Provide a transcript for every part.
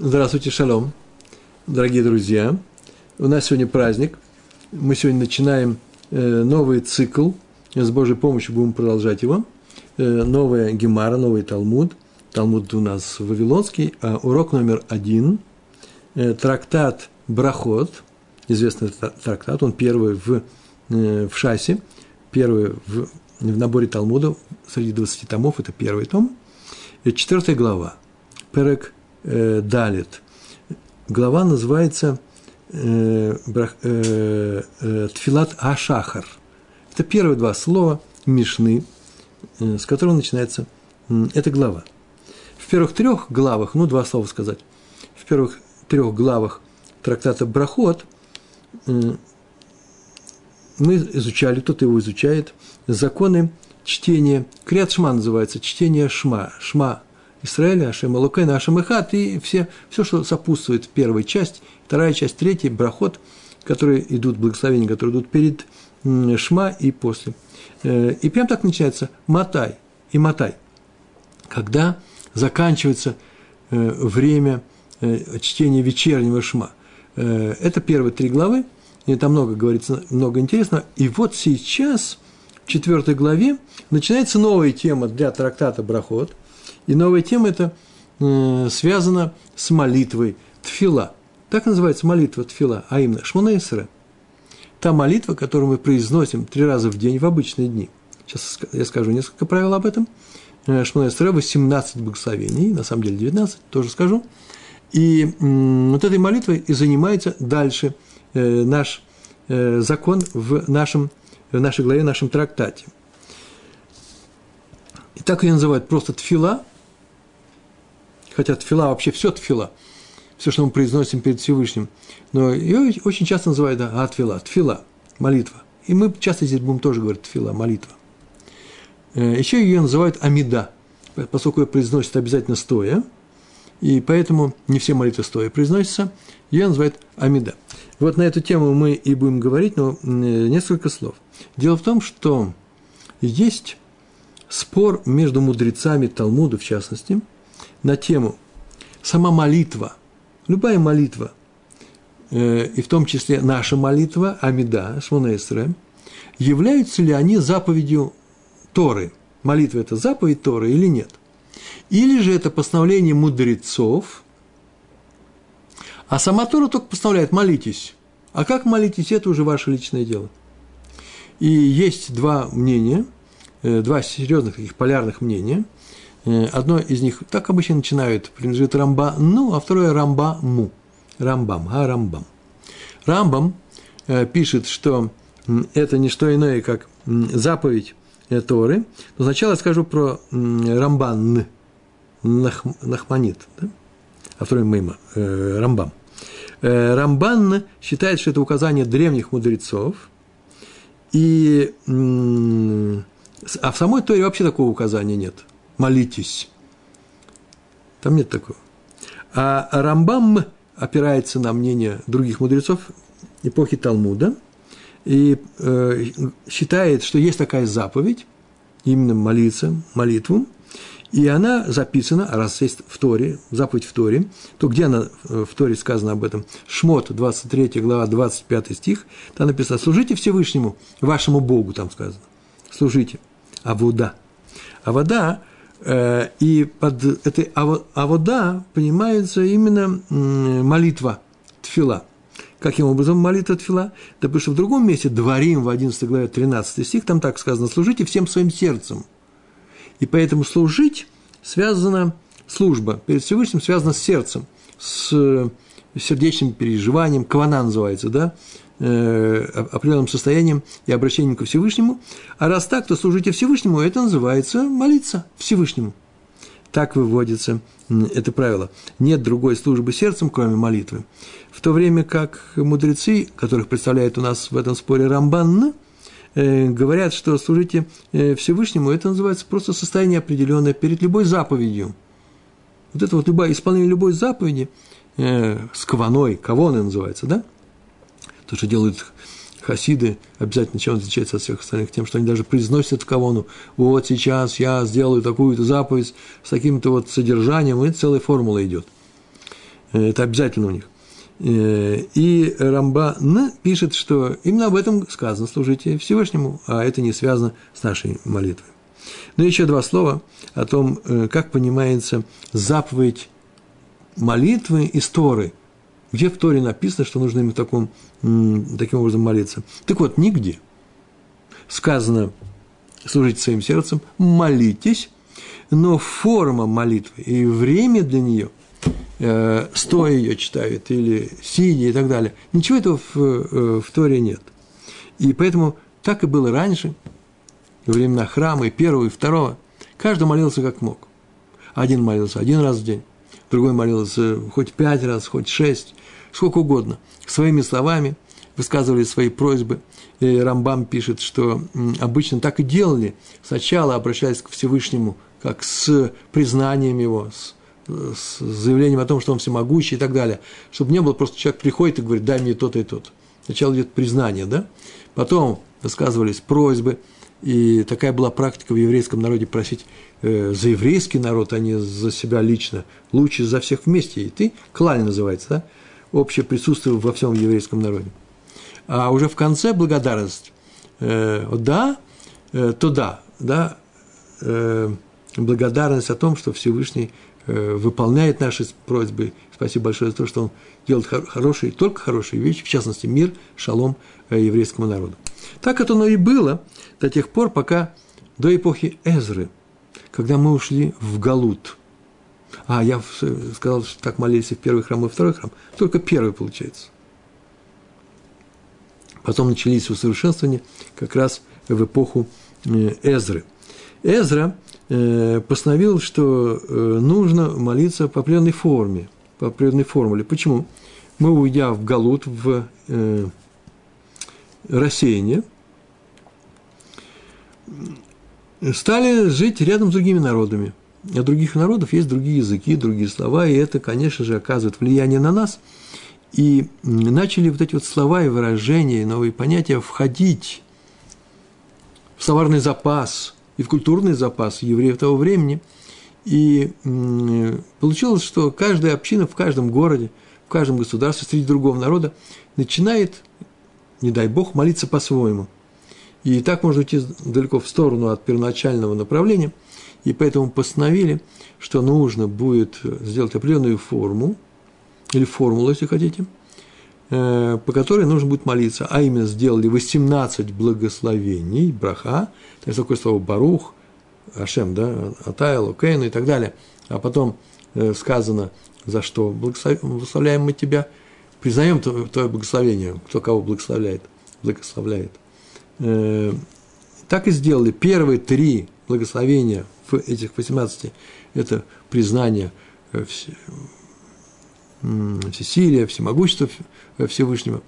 Здравствуйте, шалом, дорогие друзья. У нас сегодня праздник. Мы сегодня начинаем э, новый цикл. С Божьей помощью будем продолжать его. Э, новая Гемара, новый Талмуд. Талмуд у нас вавилонский. А урок номер один. Э, трактат Брахот. Известный трактат. Он первый в, в Шасе. Первый в, в наборе Талмуда. Среди 20 томов. Это первый том. Четвертая глава. Перек э, Далит. Глава называется э, э, э, Тфилат Ашахар. Это первые два слова Мишны, э, с которого начинается э, эта глава. В первых трех главах, ну, два слова сказать, в первых трех главах трактата Брахот э, мы изучали, кто-то его изучает, законы чтения, Криат Шма называется, чтение Шма, Шма Израиля, Ашем Алукейна, Ашем Ихат, и все, все, что сопутствует первой части, вторая часть, третья, брахот, которые идут, благословения, которые идут перед Шма и после. Э, и прям так начинается Матай и Матай, когда заканчивается э, время э, чтения вечернего Шма. Это первые три главы, и там много говорится, много интересного. И вот сейчас, в четвертой главе, начинается новая тема для трактата Брахот – и новая тема это э, связана с молитвой Тфила. Так называется молитва Тфила, а именно Шмонесера. Та молитва, которую мы произносим три раза в день в обычные дни. Сейчас я скажу несколько правил об этом. Э, Шмонесера 18 благословений, на самом деле 19, тоже скажу. И вот этой молитвой и занимается дальше э, наш э, закон в, нашем, в нашей главе, в нашем трактате. И так ее называют просто тфила, хотя тфила вообще все тфила, все, что мы произносим перед Всевышним. Но ее очень часто называют да, атфила, тфила, молитва. И мы часто здесь будем тоже говорить тфила, молитва. Э, Еще ее называют амида, поскольку ее произносят обязательно стоя, и поэтому не все молитвы стоя произносятся, ее называют амида. Вот на эту тему мы и будем говорить, но несколько слов. Дело в том, что есть спор между мудрецами Талмуда, в частности – на тему сама молитва, любая молитва, э, и в том числе наша молитва, Амида, Шмонесре, являются ли они заповедью Торы? Молитва – это заповедь Торы или нет? Или же это постановление мудрецов, а сама Тора только постановляет «молитесь». А как молитесь – это уже ваше личное дело. И есть два мнения, э, два серьезных таких полярных мнения – одно из них, так обычно начинают, принадлежит Рамба, ну, а второе Рамба Му. Рамбам, а Рамбам. Рамбам э, пишет, что это не что иное, как заповедь э, Торы. Но сначала скажу про Рамбан, Нах, Нахманит, да? а второй э, Рамбам. Э, Рамбан считает, что это указание древних мудрецов, и, а в самой Торе вообще такого указания нет – молитесь. Там нет такого. А Рамбам опирается на мнение других мудрецов эпохи Талмуда и э, считает, что есть такая заповедь, именно молиться, молитву, и она записана, раз есть в Торе, заповедь в Торе, то где она в Торе сказано об этом? Шмот, 23 глава, 25 стих, там написано, служите Всевышнему, вашему Богу, там сказано, служите, а вода. А вода Э, и под этой авода понимается именно молитва тфила. Каким образом молитва тфила? Да потому что в другом месте, Дворим, в 11 главе 13 стих, там так сказано, служите всем своим сердцем. И поэтому служить связана, служба перед Всевышним связана с сердцем, с сердечным переживанием, кавана называется, да, Э, определенным состоянием и обращением ко Всевышнему. А раз так, то служите Всевышнему, это называется молиться Всевышнему. Так выводится это правило. Нет другой службы сердцем, кроме молитвы. В то время как мудрецы, которых представляет у нас в этом споре Рамбан, э, говорят, что служите э, Всевышнему, это называется просто состояние определенное перед любой заповедью. Вот это вот любое, исполнение любой заповеди с каваной, кавоны называется, да – то, что делают хасиды, обязательно чем отличается от всех остальных? Тем, что они даже произносят в кавону, вот сейчас я сделаю такую-то заповедь с таким-то вот содержанием, и целая формула идет. Это обязательно у них. И Рамбан пишет, что именно об этом сказано «служите Всевышнему», а это не связано с нашей молитвой. Но еще два слова о том, как понимается заповедь молитвы из Торы. Где в Торе написано, что нужно именно таком, таким образом молиться? Так вот, нигде. Сказано, служите своим сердцем, молитесь, но форма молитвы и время для нее, э, стоя ее читают или сидя и так далее, ничего этого в, э, в Торе нет. И поэтому так и было раньше, во времена храма, и первого, и второго. Каждый молился как мог. Один молился один раз в день, другой молился хоть пять раз, хоть шесть, сколько угодно, своими словами высказывали свои просьбы. И Рамбам пишет, что обычно так и делали. Сначала обращались к Всевышнему, как с признанием его, с, с заявлением о том, что он всемогущий и так далее. Чтобы не было просто человек приходит и говорит, дай мне то-то и то-то. Сначала идет признание, да? Потом высказывались просьбы, и такая была практика в еврейском народе просить э, за еврейский народ, а не за себя лично, лучше за всех вместе. И ты, клаль называется, да? Общее присутствие во всем еврейском народе. А уже в конце благодарность. Э, да, э, то да, да, э, благодарность о том, что Всевышний э, выполняет наши просьбы. Спасибо большое за то, что он делает хорошие, только хорошие вещи, в частности, мир, шалом э, еврейскому народу. Так это оно и было до тех пор, пока до эпохи Эзры, когда мы ушли в Галут – а, я сказал, что так молились и в первый храм, и в второй храм. Только первый получается. Потом начались усовершенствования как раз в эпоху э, Эзры. Эзра э, постановил, что э, нужно молиться по определенной форме, по определенной формуле. Почему? Мы, уйдя в Галут, в рассеяние, стали жить рядом с другими народами – у других народов есть другие языки, другие слова, и это, конечно же, оказывает влияние на нас. И начали вот эти вот слова и выражения, и новые понятия входить в словарный запас и в культурный запас евреев того времени. И получилось, что каждая община в каждом городе, в каждом государстве среди другого народа начинает, не дай бог, молиться по-своему. И так можно идти далеко в сторону от первоначального направления – и поэтому постановили, что нужно будет сделать определенную форму, или формулу, если хотите, э, по которой нужно будет молиться. А именно сделали 18 благословений, браха, то есть такое слово барух, Ашем, да, Атайл, Кейну и так далее. А потом э, сказано, за что благословляем мы тебя, признаем твое благословение, кто кого благословляет, благословляет. Э, так и сделали. Первые три благословения этих 18 это признание э, всесилия, всемогущества Всевышнего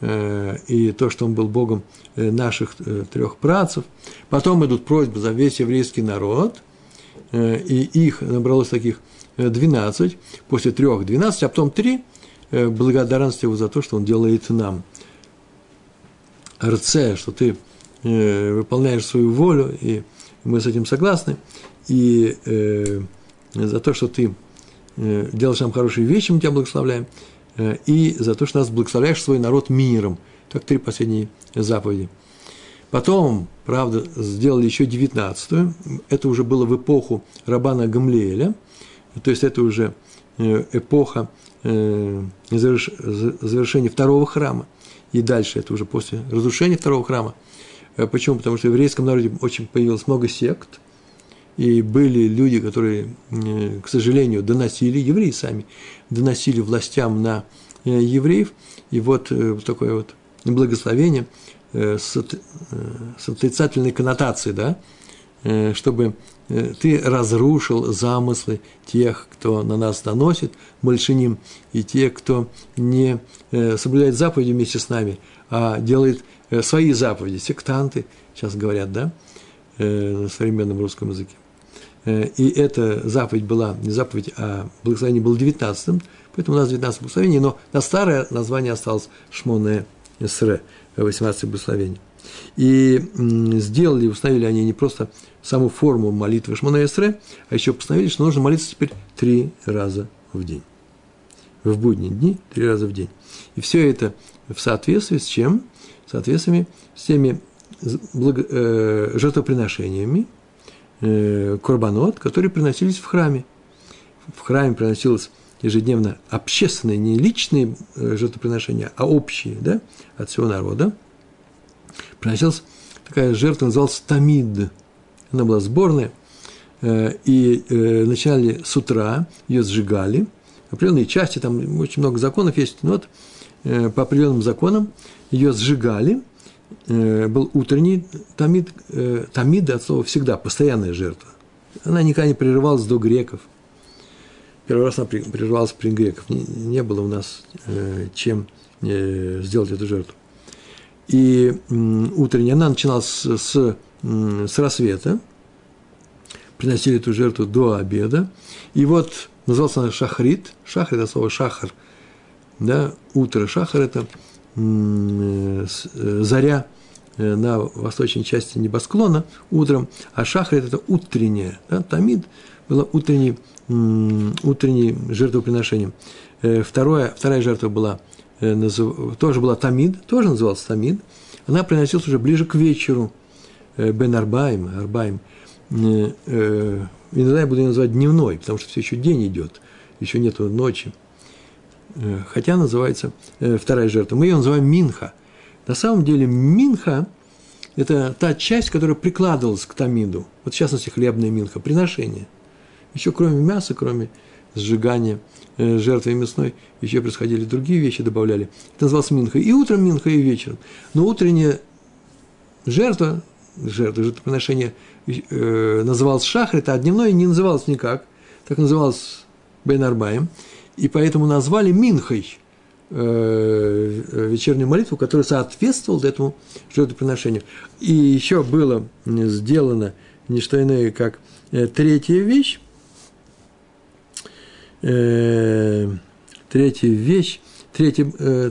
э, и то, что он был Богом э, наших трех працев. Потом идут просьбы за весь еврейский народ, и их набралось таких 12, после трех 12, а потом три благодарность его за то, что он делает нам. РЦ, что ты выполняешь свою волю и мы с этим согласны, и э, за то, что ты э, делаешь нам хорошие вещи, мы тебя благословляем, э, и за то, что нас благословляешь свой народ миром. Так три последние заповеди. Потом, правда, сделали еще девятнадцатую, это уже было в эпоху Рабана Гамлееля, то есть это уже э, эпоха э, завершения второго храма, и дальше это уже после разрушения второго храма – Э, почему? Потому что в еврейском народе очень появилось много сект, и были люди, которые, э, к сожалению, доносили, евреи сами, доносили властям на э, евреев, и вот такое вот благословение с, отрицательной коннотацией, да, чтобы ты разрушил замыслы тех, кто на нас доносит, мальшиним, и тех, кто не соблюдает заповеди вместе с нами, а делает Э, свои заповеди, сектанты, сейчас говорят, да, э, на современном русском языке. Э, и эта заповедь была не заповедь, а благословение было 19 поэтому у нас 19 благословений, но на старое название осталось Шмоне Эсре, 18 благословений. И сделали, установили они не просто саму форму молитвы Шмона Эсре, а еще постановили, что нужно молиться теперь три раза в день. в будние дни, три раза в день. И все это в соответствии с чем? В соответствии с теми благо, э, жертвоприношениями, э, корбанот, которые приносились в храме. В храме приносилось ежедневно общественные, не личные э, жертвоприношения, а общие, да, от всего народа. Приносилась такая жертва, называлась тамид. Она была сборная, э, и э, начинали с утра, ее сжигали. Определенные части, там очень много законов есть, но вот по определенным законам ее сжигали. Был утренний тамид, тамид от слова всегда, постоянная жертва. Она никогда не прерывалась до греков – Первый раз она прервалась при греков. Не, не было у нас э, чем э, сделать эту жертву. И э, утренняя она начиналась с, с, с рассвета. Приносили эту жертву до обеда. И вот назывался она шахрит. Шахрит – это слово шахар. Да, утро. Шахар – это э, заря э, на восточной части небосклона утром, а шахрит – это утренняя. Да, тамид было утренний утренним жертвоприношением. Э, второе, вторая жертва была, э, тоже была тамид, тоже называлась тамид. Она приносилась уже ближе к вечеру. Э, бен Арбаим, Арбаим. Иногда я буду ее называть дневной, потому что все еще день идет, еще нету ночи. Хотя называется вторая жертва. Мы ее называем Минха. На самом деле Минха – это та часть, которая прикладывалась к тамиду. Вот в частности хлебная Минха, приношение – еще кроме мяса, кроме сжигания э, жертвы мясной, еще происходили другие вещи, добавляли. Это называлось минха. И утром минха, и вечером. Но утренняя жертва, жертва, жертвоприношение э, называлось шахрит, а дневное не называлось никак. Так называлось Бен Арбаем. И поэтому назвали минхой э, вечернюю молитву, которая соответствовала этому жертвоприношению. И еще было сделано не что иное, как э, третья вещь, э, третья вещь, третья, э,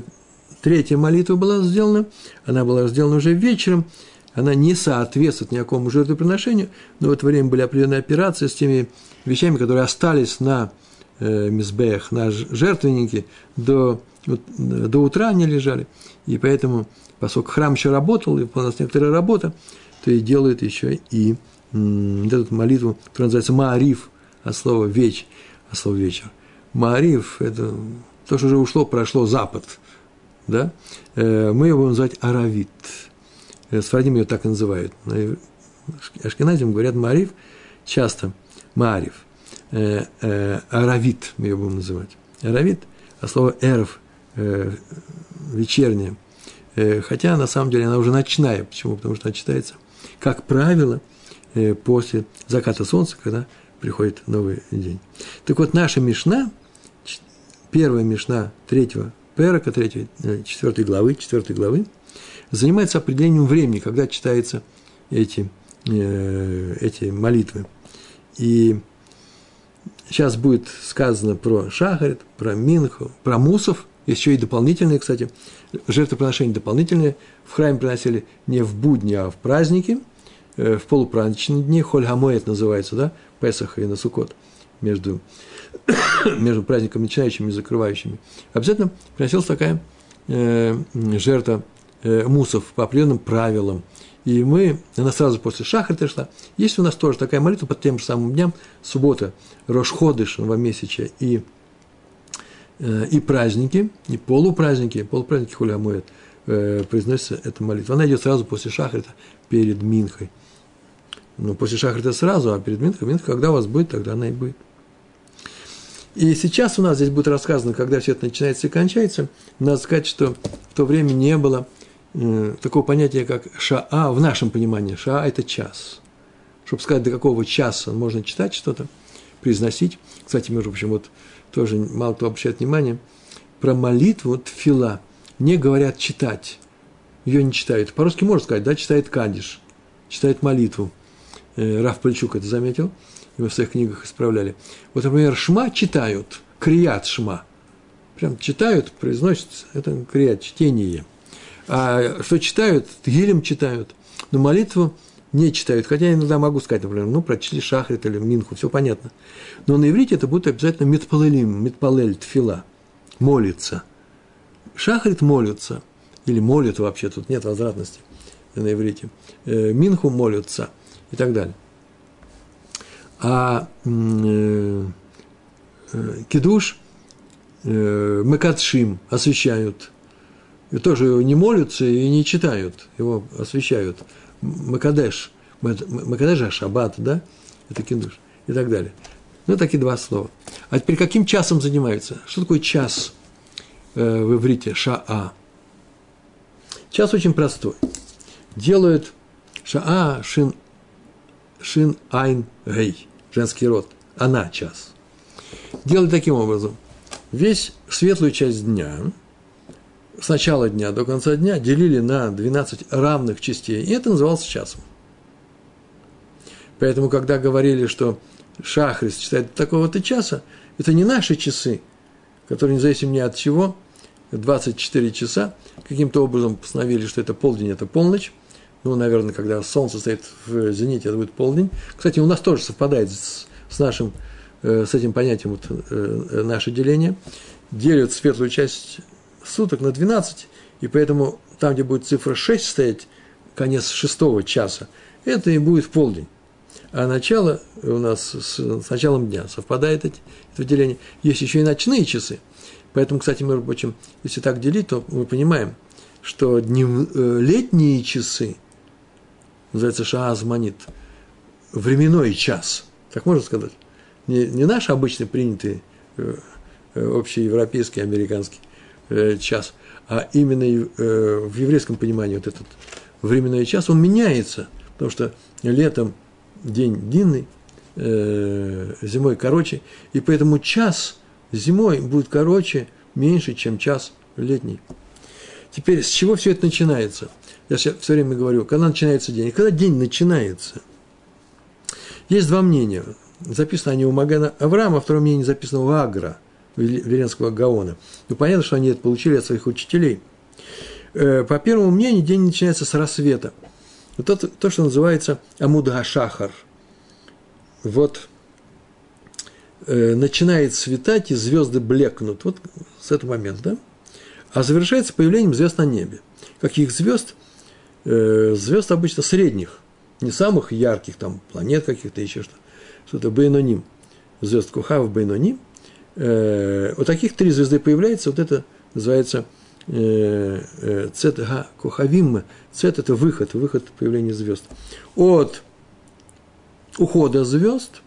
третья молитва была сделана, она была сделана уже вечером, она не соответствует никакому жертвоприношению, но в это время были определенные операции с теми вещами, которые остались на э, мизбеях, на жертвеннике, до, вот, до утра они лежали, и поэтому, поскольку храм еще работал, и у нас некоторая работа, то и делают еще и м, эту молитву, которая называется Маариф, от слова веч, а слово вечер. Маариф – это то, что уже ушло, прошло запад. Да? Э, мы его будем называть Аравит. Э, Сфардим ее так и называют. Ашкеназим говорят Маариф часто. Маариф. Э, Аравит мы ее будем называть. Аравит, а слово эрв – вечерняя. Хотя, на самом деле, она уже ночная. Почему? Потому что она читается, как правило, после заката солнца, когда приходит новый день. Так вот, наша Мишна, первая Мишна третьего Перака, третьей, э, четвертой главы, четвертой главы, занимается определением времени, когда читаются эти, э, эти молитвы. И сейчас будет сказано про Шахарит, про Минху, про Мусов, еще и дополнительные, кстати, жертвоприношения дополнительные. В храме приносили не в будни, а в праздники, э, в полупраздничные дни, Холь Гамоэт называется, да, Песаха и на Суккот, между, между праздником начинающими и закрывающими, обязательно приносилась такая э, жертва э, мусов по определенным правилам. И мы, она сразу после шахрита шла. Есть у нас тоже такая молитва под тем же самым дням, суббота, Рошходыш, новомесяча и, э, и праздники, и полупраздники, полупраздники Хулямуэт, э, произносится эта молитва. Она идет сразу после шахрита, перед Минхой – но после шахрита сразу, а перед Минхой, Минха, когда у вас будет, тогда она и будет. И сейчас у нас здесь будет рассказано, когда все это начинается и кончается. Надо сказать, что в то время не было э, такого понятия, как шаа, в нашем понимании. Шаа – это час. Чтобы сказать, до какого часа можно читать что-то, произносить. Кстати, между прочим, вот тоже мало кто обращает внимание, про молитву тфила не говорят читать. Ее не читают. По-русски можно сказать, да, читает кадиш, читает молитву – Э, Раф Пальчук это заметил, его в своих книгах исправляли. Вот, например, шма читают, крият шма. Прям читают, произносят, это крият, чтение. А что читают, гилем читают. Но молитву не читают. Хотя я иногда могу сказать, например, ну, прочли шахрит или минху, все понятно. Но на иврите это будет обязательно митпалелим, митпалель, тфила. молится. Шахрит молится, или молит вообще, тут нет возвратности на иврите. Э, Минху молятся и так далее. А э, э, э, Мекатшим освещают. И тоже не молятся и не читают, его освещают. Макадеш, Макадеш Шаббат, да, это кидуш и так далее. Ну, такие два слова. А теперь каким часом занимаются? Что такое час э, в иврите? Шаа. Час очень простой. Делают шаа шин, шин айн гей, женский род. Она час. Делают таким образом. Весь светлую часть дня, с начала дня до конца дня, делили на 12 равных частей, и это называлось часом. Поэтому, когда говорили, что Шахрис читает такого-то часа, это не наши часы, которые независимо ни от чего, 24 часа, каким-то образом постановили, что это полдень, это полночь. Ну, наверное, когда солнце стоит в зените, это будет полдень. Кстати, у нас тоже совпадает с, с нашим, э, с этим понятием вот, э, наше деление. Делят светлую часть суток на 12, и поэтому там, где будет цифра 6 стоять, конец шестого часа, это и будет полдень а начало у нас с, с началом дня совпадает эти, это деление. Есть еще и ночные часы. Поэтому, кстати, мы прочим, если так делить, то мы понимаем, что днев, э, летние часы, называется шаазманит, временной час, так можно сказать, не, не наш обычный принятый э, э, общеевропейский, американский час, а именно э, в еврейском понимании вот этот временной час, он меняется, потому что летом день длинный, э, зимой короче, и поэтому час зимой будет короче, меньше, чем час летний. Теперь, с чего все это начинается? Я все время говорю, когда начинается день? Когда день начинается? Есть два мнения. Записано они у Магана Авраама, второе мнение записано у Агра, Веренского Гаона. Ну, понятно, что они это получили от своих учителей. Э, по первому мнению, день начинается с рассвета – вот это то, что называется Амуда Шахар. Вот э, начинает светать, и звезды блекнут. Вот с этого момента. А завершается появлением звезд на небе. Каких звезд? Э, звезд обычно средних, не самых ярких, там, планет каких-то, еще что-то. Что-то Бейноним. Звезд Кухав Бейноним. Э, вот таких три звезды появляется, вот это называется Э, э, цет га цет – это выход, выход появления звезд. От ухода звезд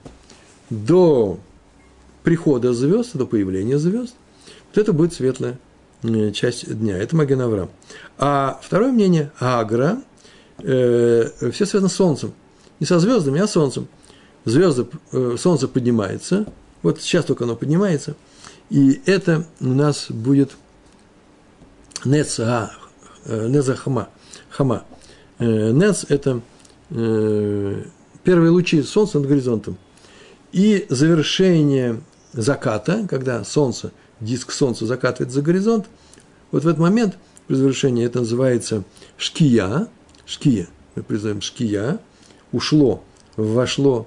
до прихода звезд, до появления звезд, вот это будет светлая э, часть дня. Это Маген Авраам. А второе мнение – Агра, э, все связано с Солнцем. Не со звездами, а с Солнцем. Звезды, э, Солнце поднимается, вот сейчас только оно поднимается, и это у нас будет – Нец а, э, Неза Хама. Хама. Э, Нец – это э, первые лучи солнца над горизонтом. И завершение заката, когда солнце, диск солнца закатывает за горизонт, вот в этот момент, при завершении, это называется шкия, шкия, мы призываем шкия, ушло, вошло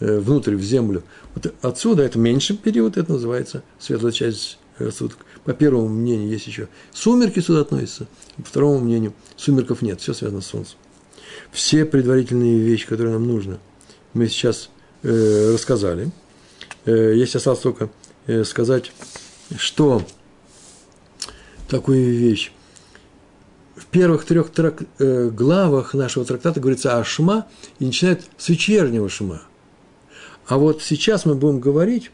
внутрь, в землю. Вот отсюда, это меньший период, это называется светлая часть суток. По первому мнению есть еще сумерки сюда относятся, по второму мнению сумерков нет, все связано с Солнцем. Все предварительные вещи, которые нам нужно, мы сейчас э, рассказали. Э, есть осталось только э, сказать, что такую вещь. В первых трех трак, э, главах нашего трактата говорится о шма и начинает с вечернего шма. А вот сейчас мы будем говорить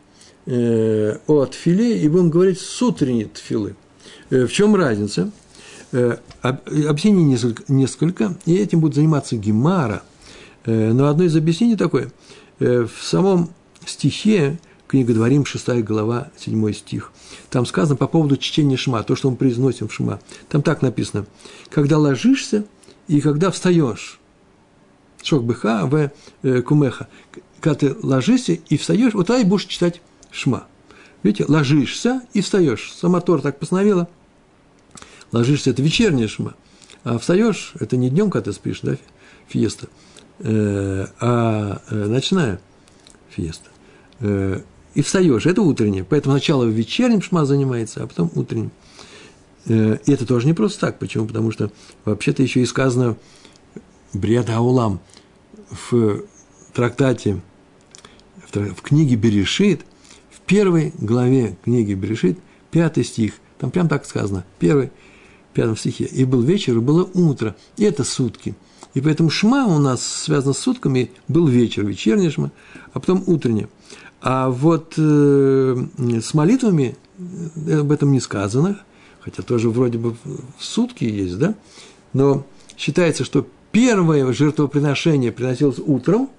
э, о тфиле и будем говорить с утренней тфилы. Э, в чем разница? Э, объяснений несколько, несколько, и этим будет заниматься Гемара. Э, но одно из объяснений такое. Э, в самом стихе, книга Дворим, 6 глава, 7 стих, там сказано по поводу чтения шма, то, что мы произносим в шма. Там так написано. Когда ложишься и когда встаешь. Шок быха в э, кумеха. Когда ты ложишься и встаешь, тогда и будешь читать шма. Видите, ложишься и встаешь. Сама Тор так постановила. Ложишься – это вечерняя шма. А встаешь – это не днем, когда ты спишь, да, фиеста, э, а э, ночная фиеста. Э, и встаешь. Это утреннее. Поэтому сначала вечерним шма занимается, а потом утренним. И это тоже не просто так. Почему? Потому что вообще-то еще и сказано Бред Аулам в трактате, в книге Берешит, в первой главе книги Берешит, пятый стих, там прям так сказано, первый, пятом стихе, и был вечер, и было утро, и это сутки. И поэтому шма у нас связано с сутками, был вечер, вечерний шма, а потом утренний. А вот э, с молитвами э, об этом не сказано, хотя тоже вроде бы в сутки есть, да, но считается, что первое жертвоприношение приносилось утром,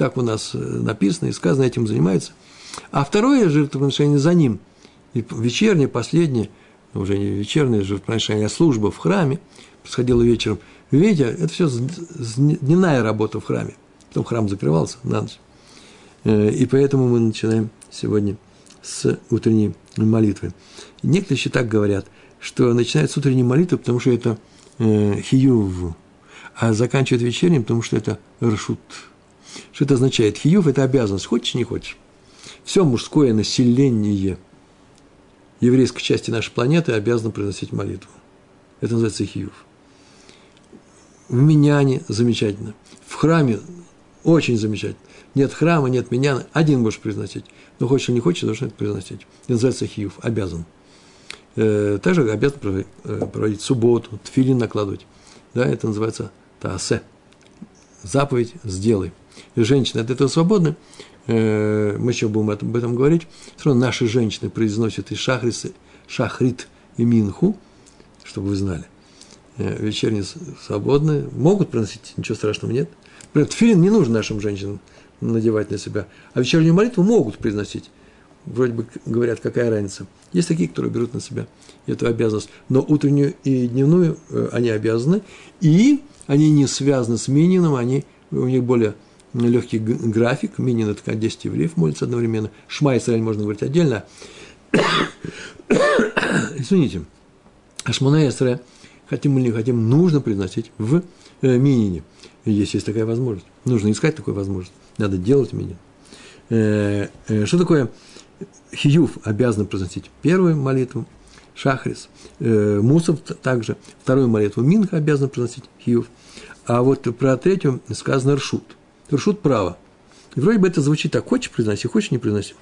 так у нас э, написано и сказано, этим занимается, а второе жертвоприношение за ним, и вечернее, последнее, уже не вечернее жертвоприношение, а служба в храме, происходила вечером. Видите, это все дневная работа в храме. Потом храм закрывался на ночь. Э, и поэтому мы начинаем сегодня с утренней молитвы. Некоторые еще так говорят, что начинают с утренней молитвы, потому что это э, хиюв, а заканчивают вечерним, потому что это ршут. Что это означает? Хиюв – это обязанность, хочешь, не хочешь. Все мужское население еврейской части нашей планеты обязано произносить молитву. Это называется хиюв. В Миняне замечательно. В храме очень замечательно. Нет храма, нет миняна, один можешь произносить. Но хочешь или не хочешь, должен это произносить. Это называется хиюв, обязан. Э, также обязан э, проводить субботу, тфилин накладывать. Да, это называется таасе. Заповедь сделай. Женщины от этого свободны. Э, мы еще будем об этом говорить. Все равно наши женщины произносят и шахрисы, шахрит и минху, чтобы вы знали. Вечерние свободны. Могут приносить, ничего страшного нет. Например, тфилин не нужен нашим женщинам надевать на себя. А вечернюю молитву могут произносить. Вроде бы говорят, какая разница. Есть такие, которые берут на себя эту обязанность. Но утреннюю и дневную э, они обязаны. И они не связаны с Минином, они, у них более легкий график. Минин – это 10 евреев молится одновременно. Шма Исраиль можно говорить отдельно. Извините. А Шмона Исраиль, хотим или не хотим, нужно произносить в э, Минине. Есть, есть такая возможность. Нужно искать такую возможность. Надо делать Минин. Э, э, что такое Хиюв обязан произносить первую молитву, Шахрис, Мусов также, вторую молитву Минха обязан произносить Хиюв, а вот про третью сказано Ршут. Ршут право. И вроде бы это звучит так, хочешь произноси, хочешь не произноси.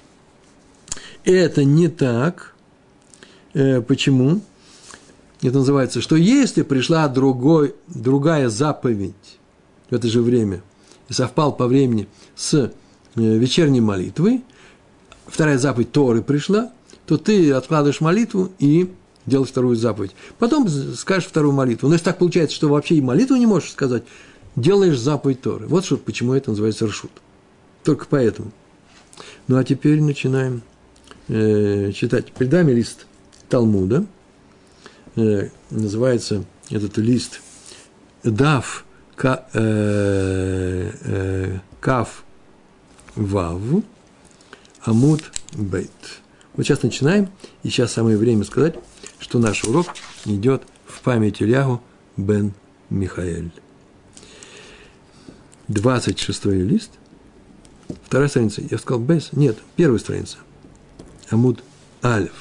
Это не так. Э, почему? Это называется, что если пришла другой, другая заповедь в это же время, и совпал по времени с э, вечерней молитвой, вторая заповедь Торы пришла, то ты откладываешь молитву и делаешь вторую заповедь. Потом скажешь вторую молитву. Но если так получается, что вообще и молитву не можешь сказать, делаешь заповедь Торы. Вот что, почему это называется ршут. Только поэтому. Ну, а теперь начинаем э, читать. Перед нами лист Талмуда. Э, называется этот лист Дав Ка, э, э, Кав Вав. Амуд Бейт. Вот сейчас начинаем, и сейчас самое время сказать, что наш урок идет в память Ильягу бен Михаэль. 26 лист, вторая страница, я сказал Бес, нет, первая страница, Амуд Алев.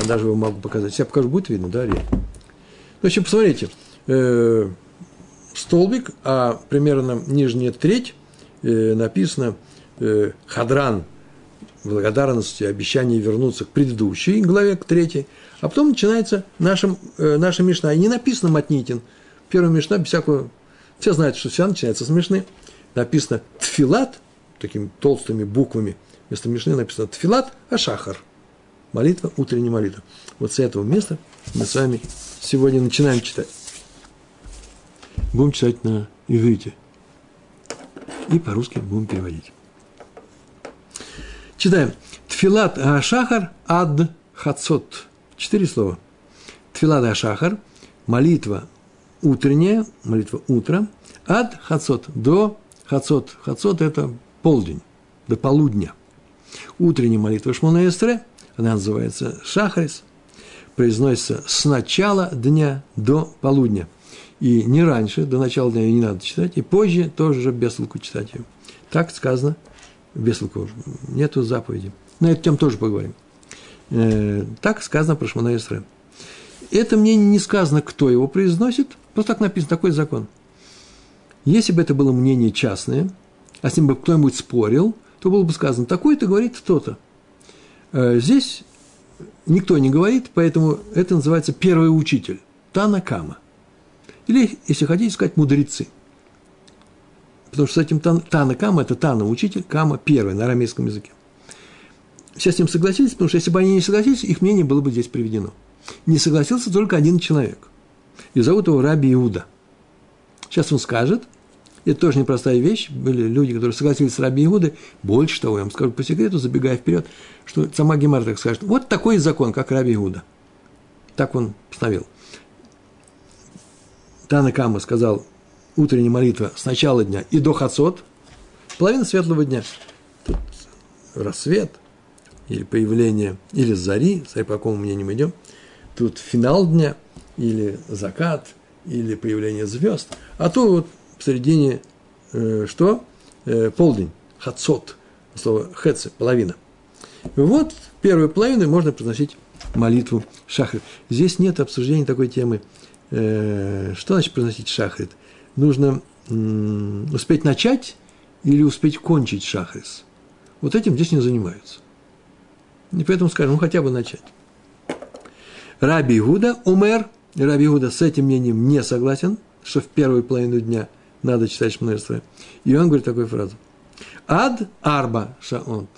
Я даже его могу показать. Я покажу, будет видно, да, Ри? В общем, посмотрите, э, столбик, а примерно нижняя треть э, написано – э, хадран благодарности, обещание вернуться к предыдущей главе, к третьей, а потом начинается наша, э, наша Мишна. И не написано Матнитин. Первая Мишна без всякого... Все знают, что вся начинается с Мишны. Написано Тфилат, такими толстыми буквами. Вместо Мишны написано Тфилат Ашахар. Молитва, утренняя молитва. Вот с этого места мы с вами сегодня начинаем читать. Будем читать на иврите. И по-русски будем переводить. Читаем. Тфилат Ашахар ад хацот. Четыре слова. Тфилат Ашахар, молитва утренняя, молитва утра, ад хацот, до хацот. Хацот – это полдень, до полудня. Утренняя молитва Шмона Эстре, она называется Шахарис, произносится с начала дня до полудня. И не раньше, до начала дня ее не надо читать, и позже тоже без толку читать ее. Так сказано без лукавого. Нету заповеди. На эту тему тоже поговорим. Э, так сказано про Шмона Исраиль. Это мне не сказано, кто его произносит, просто так написано, такой закон. Если бы это было мнение частное, а с ним бы кто-нибудь спорил, то было бы сказано, такой-то говорит кто-то. Э, здесь никто не говорит, поэтому это называется первый учитель, Танакама. Или, если хотите сказать, мудрецы. Потому что с этим Танакама, это Тана учитель, Кама первый на арамейском языке. Все с ним согласились, потому что если бы они не согласились, их мнение было бы здесь приведено. Не согласился только один человек. И зовут его Раби Иуда. Сейчас он скажет, это тоже непростая вещь. Были люди, которые согласились с Раби Иудой. Больше того, я вам скажу по секрету, забегая вперед, что сама Гемара так скажет. Вот такой закон, как Раби Иуда. Так он постановил. Тана Кама сказал, утренняя молитва с начала дня и до хацот, половина светлого дня. Тут рассвет, или появление, или зари, смотри, по какому мнению мы идем. Тут финал дня, или закат, или появление звезд. А то вот в середине э, что? Э, полдень, хацот, слово хеце, половина. Вот первую половину можно произносить молитву шахрит. Здесь нет обсуждения такой темы. Э, что значит произносить шахрит? Нужно м, успеть начать или успеть кончить шахрис. Вот этим здесь не занимаются. И поэтому скажем, ну хотя бы начать. Раби Игуда, умер, Раби Игуда с этим мнением не согласен, что в первую половину дня – надо читать Шмонесра. И он говорит такую фразу. Ад арба шаон.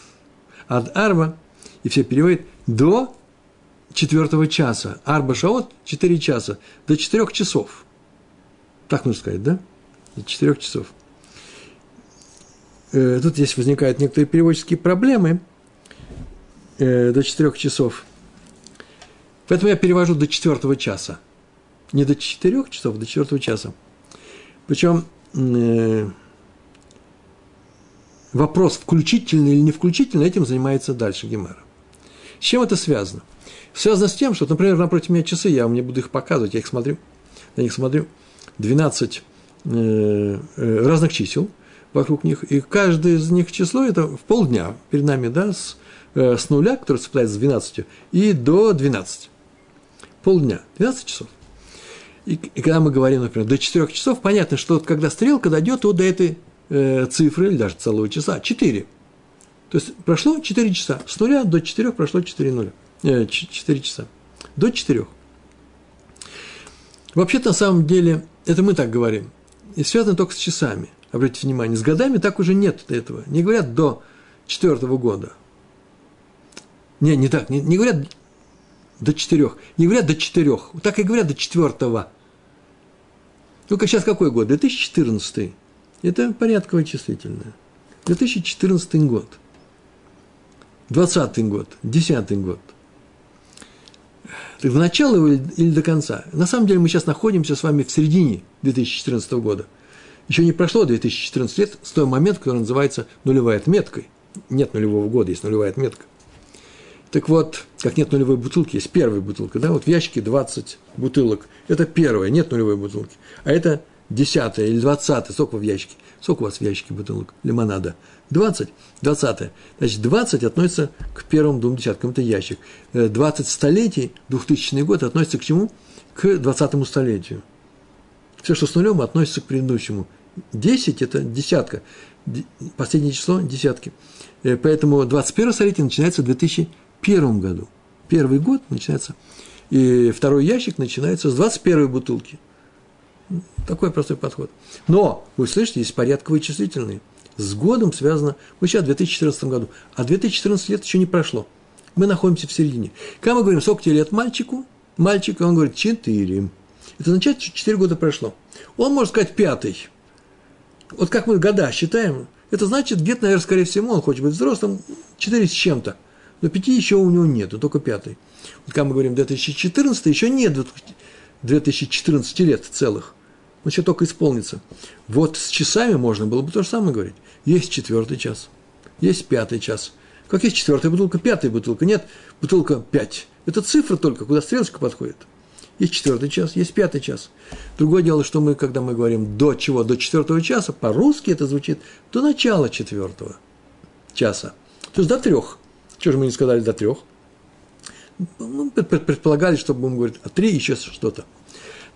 Ад арба, и все переводят, до четвертого часа. Арба шаот – четыре часа. До четырех часов. Так нужно сказать, да? До четырех часов. Э, тут здесь возникают некоторые переводческие проблемы. Э, до четырех часов. Поэтому я перевожу до четвертого часа. Не до четырех часов, а до четвертого часа. Причем Э, вопрос, включительный или не включительный, этим занимается дальше Гемара. С чем это связано? Связано с тем, что, например, напротив меня часы, я вам не буду их показывать, я их смотрю, на них смотрю, 12 э, э, разных чисел вокруг них, и каждое из них число – это в полдня перед нами, да, с, э, с нуля, который совпадает с 12, и до 12. Полдня, 12 часов. И, и когда мы говорим, например, до 4 часов, понятно, что вот когда стрелка дойдет вот до этой э, цифры, или даже целого часа, 4. То есть прошло 4 часа. С нуля до 4 прошло 4, нуля, э, 4 часа. До 4. Вообще-то, на самом деле, это мы так говорим. И связано только с часами. Обратите внимание, с годами так уже нет этого. Не говорят до четвертого года. Не, не так. Не, не говорят до четырех. Не говорят до четырех. Так и говорят до четвертого. Только сейчас какой год? 2014. Это порядковое числительное. 2014 год. 20 год. 10 год. Так в начало или, или до конца? На самом деле мы сейчас находимся с вами в середине 2014 года. Еще не прошло 2014 лет с того момента, который называется нулевой отметкой. Нет нулевого года, есть нулевая отметка. Так вот, как нет нулевой бутылки, есть первая бутылка, да, вот в ящике 20 бутылок, это первая, нет нулевой бутылки, а это десятая или двадцатая, сколько в ящике, сколько у вас в ящике бутылок лимонада? 20, 20. Значит, 20 относится к первым двум десяткам, это ящик. 20 э, столетий, 2000 год относится к чему? К 20 столетию. Все, что с нулем, относится к предыдущему. 10 – это десятка, последнее число – десятки. Э, поэтому 21 столетие начинается в 2000 первом году. Первый год начинается, и второй ящик начинается с 21 бутылки. Такой простой подход. Но, вы слышите, есть порядковые числительные. С годом связано, мы сейчас в 2014 году, а 2014 лет еще не прошло. Мы находимся в середине. Когда мы говорим, сколько тебе лет мальчику, мальчик, он говорит, 4. Это означает, что 4 года прошло. Он может сказать пятый. Вот как мы года считаем, это значит, где-то, наверное, скорее всего, он хочет быть взрослым, 4 с чем-то. Но пяти еще у него нету, только пятый. Вот когда мы говорим 2014, еще нет 2014 лет целых. Он еще только исполнится. Вот с часами можно было бы то же самое говорить. Есть четвертый час, есть пятый час. Как есть четвертая бутылка, пятая бутылка. Нет, бутылка пять. Это цифра только, куда стрелочка подходит. Есть четвертый час, есть пятый час. Другое дело, что мы, когда мы говорим до чего, до четвертого часа, по-русски это звучит до начала четвертого. часа. То есть до трех. Чего же мы не сказали до трех? Ну, предполагали, что будем говорить о три еще что-то.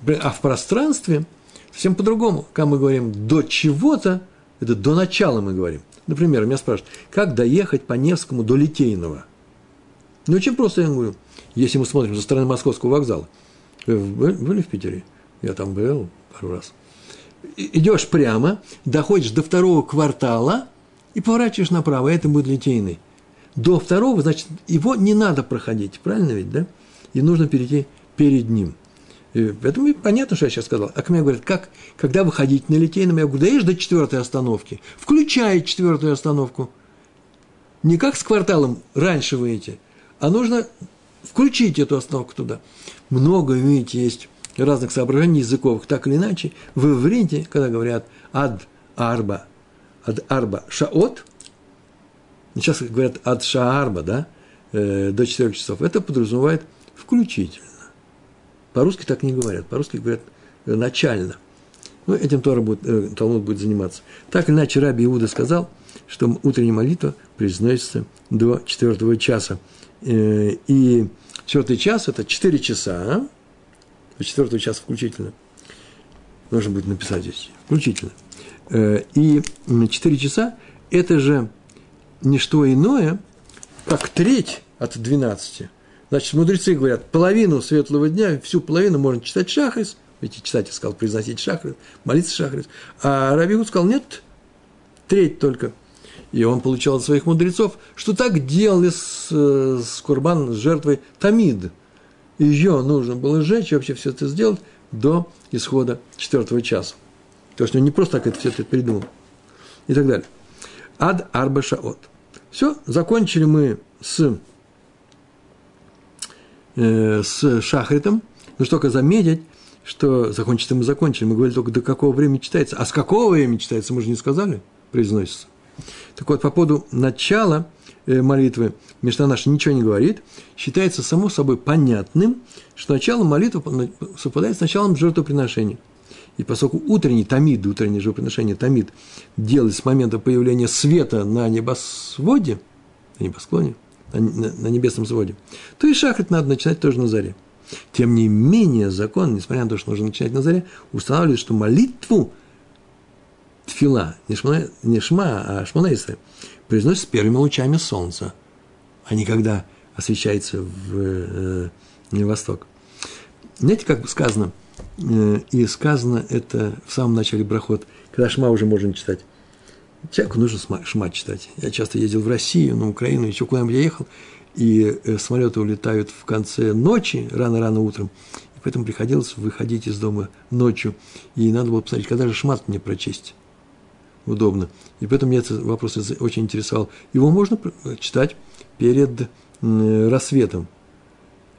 А в пространстве совсем по-другому. Когда мы говорим до чего-то, это до начала мы говорим. Например, меня спрашивают, как доехать по Невскому до Литейного? Ну, очень просто я говорю. Если мы смотрим со стороны Московского вокзала. Вы были в Питере? Я там был пару раз. Идешь прямо, доходишь до второго квартала и поворачиваешь направо, и это будет Литейный. До второго, значит, его не надо проходить, правильно ведь, да? И нужно перейти перед ним. И поэтому понятно, что я сейчас сказал. А ко мне говорят, как, когда выходить на Литейном? Я говорю, доедешь до четвертой остановки, включай четвертую остановку. Не как с кварталом раньше выйти, а нужно включить эту остановку туда. Много, видите, есть разных соображений языковых, так или иначе. В иврите, когда говорят ад арба, ад арба шаот, сейчас говорят ад шаарба, да, э, до 4 часов, это подразумевает включительно. По-русски так не говорят, по-русски говорят э, начально. Ну, этим Тора будет, э, Талмуд будет заниматься. Так или иначе, Раби Иуда сказал, что утренняя молитва произносится до четвертого часа. И четвертый час – это четыре часа, а? до четвертого часа включительно. Нужно будет написать здесь, включительно. И четыре часа – это же не что иное, как треть от двенадцати. Значит, мудрецы говорят, половину светлого дня, всю половину можно читать шахрис, ведь читатель сказал произносить шахрис, молиться шахрис, а Рабиху сказал, нет, треть только. И он получал от своих мудрецов, что так делали с, с Курбан, с жертвой Тамид. Ее нужно было сжечь, и вообще все это сделать до исхода четвертого часа. То есть он не просто так это все это придумал. И так далее. Ад арба шаот. Все, закончили мы с, э, с шахритом. Но что только заметить, что закончить мы закончили. Мы говорили только до какого времени читается. А с какого времени читается, мы же не сказали, произносится. Так вот, по поводу начала э, молитвы Мишна наша ничего не говорит. Считается само собой понятным, что начало молитвы совпадает с началом жертвоприношения. И поскольку утренний тамид, утреннее жертвоприношение тамид делает с момента появления света на небосводе, на небосклоне, на, на, на небесном своде, то и шахрит надо начинать тоже на заре. Тем не менее, закон, несмотря на то, что нужно начинать на заре, устанавливает, что молитву тфила, не шма, не шма а шмонейса, произносит с первыми лучами солнца, а не когда освещается в э, восток. Знаете, как сказано, и сказано это в самом начале брахот, когда шма уже можно читать. Человеку нужно шма читать. Я часто ездил в Россию, на Украину, еще куда-нибудь я ехал, и э, самолеты улетают в конце ночи, рано-рано утром, и поэтому приходилось выходить из дома ночью, и надо было посмотреть, когда же шмат мне прочесть удобно. И поэтому меня этот вопрос очень интересовал. Его можно читать перед рассветом.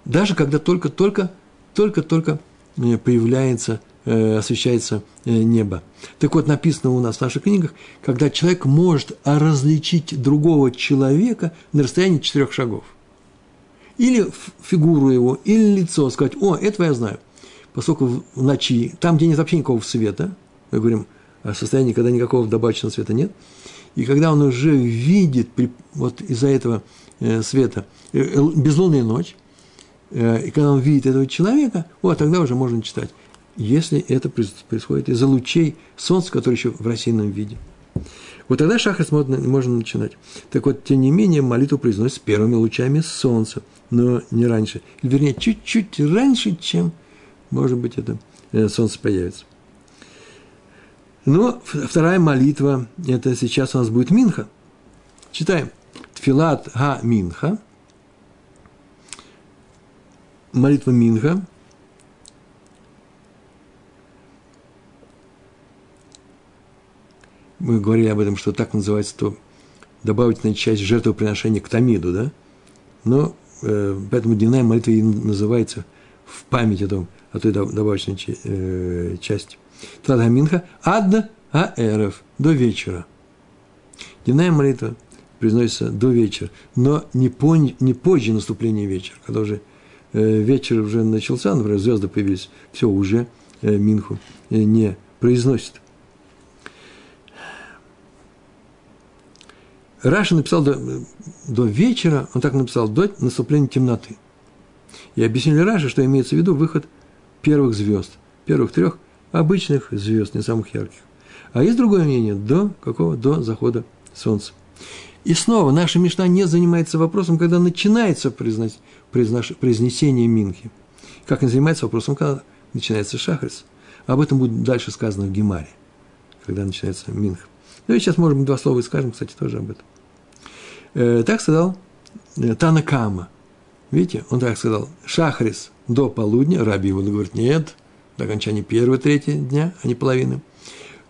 Даже когда только-только, только-только э, появляется, э, освещается э, небо. Так вот, написано у нас в наших книгах, когда человек может различить другого человека на расстоянии четырех шагов. Или фигуру его, или лицо, сказать, о, этого я знаю. Поскольку в ночи, там, где нет вообще никакого света, мы говорим – состоянии, когда никакого добавочного света нет. И когда он уже видит вот из-за этого э, света э, э, безлунная ночь, и когда он видит этого человека, вот тогда уже можно читать. Если это происходит из-за лучей солнца, который еще в рассеянном виде. Вот тогда шахрис можно, можно начинать. Так вот, тем не менее, молитву произносит с первыми лучами солнца, но не раньше. Вернее, чуть-чуть раньше, чем, может быть, это солнце появится. Но вторая молитва, это сейчас у нас будет Минха. Читаем. Тфилат Га Минха. Молитва Минха. Мы говорили об этом, что так называется то добавительная часть жертвоприношения к Тамиду, да? Но э, поэтому дневная молитва и называется в память о, том, о той добавочной э, части. Тлат Минха ад аэров, до вечера. Дневная молитва произносится до вечера, но не, по, не позже наступления вечера, когда уже вечер уже начался, например, звезды появились, все, уже э, Минху э, не произносит. Раши написал до, до вечера, он так написал, до наступления темноты. И объяснили Раши, что имеется в виду выход первых звезд, первых трех обычных звезд, не самых ярких. А есть другое мнение, до какого? До захода солнца. И снова наша Мишна не занимается вопросом, когда начинается произнос, произнош, произнесение Минхи. Как не занимается вопросом, когда начинается Шахрис. Об этом будет дальше сказано в Гемаре, когда начинается Минх. Ну и сейчас, может быть, два слова и скажем, кстати, тоже об этом. Э, так сказал э, Танакама. Видите, он так сказал, Шахрис до полудня, Раби его говорит, нет, до окончания первого, третьего дня, а не половины.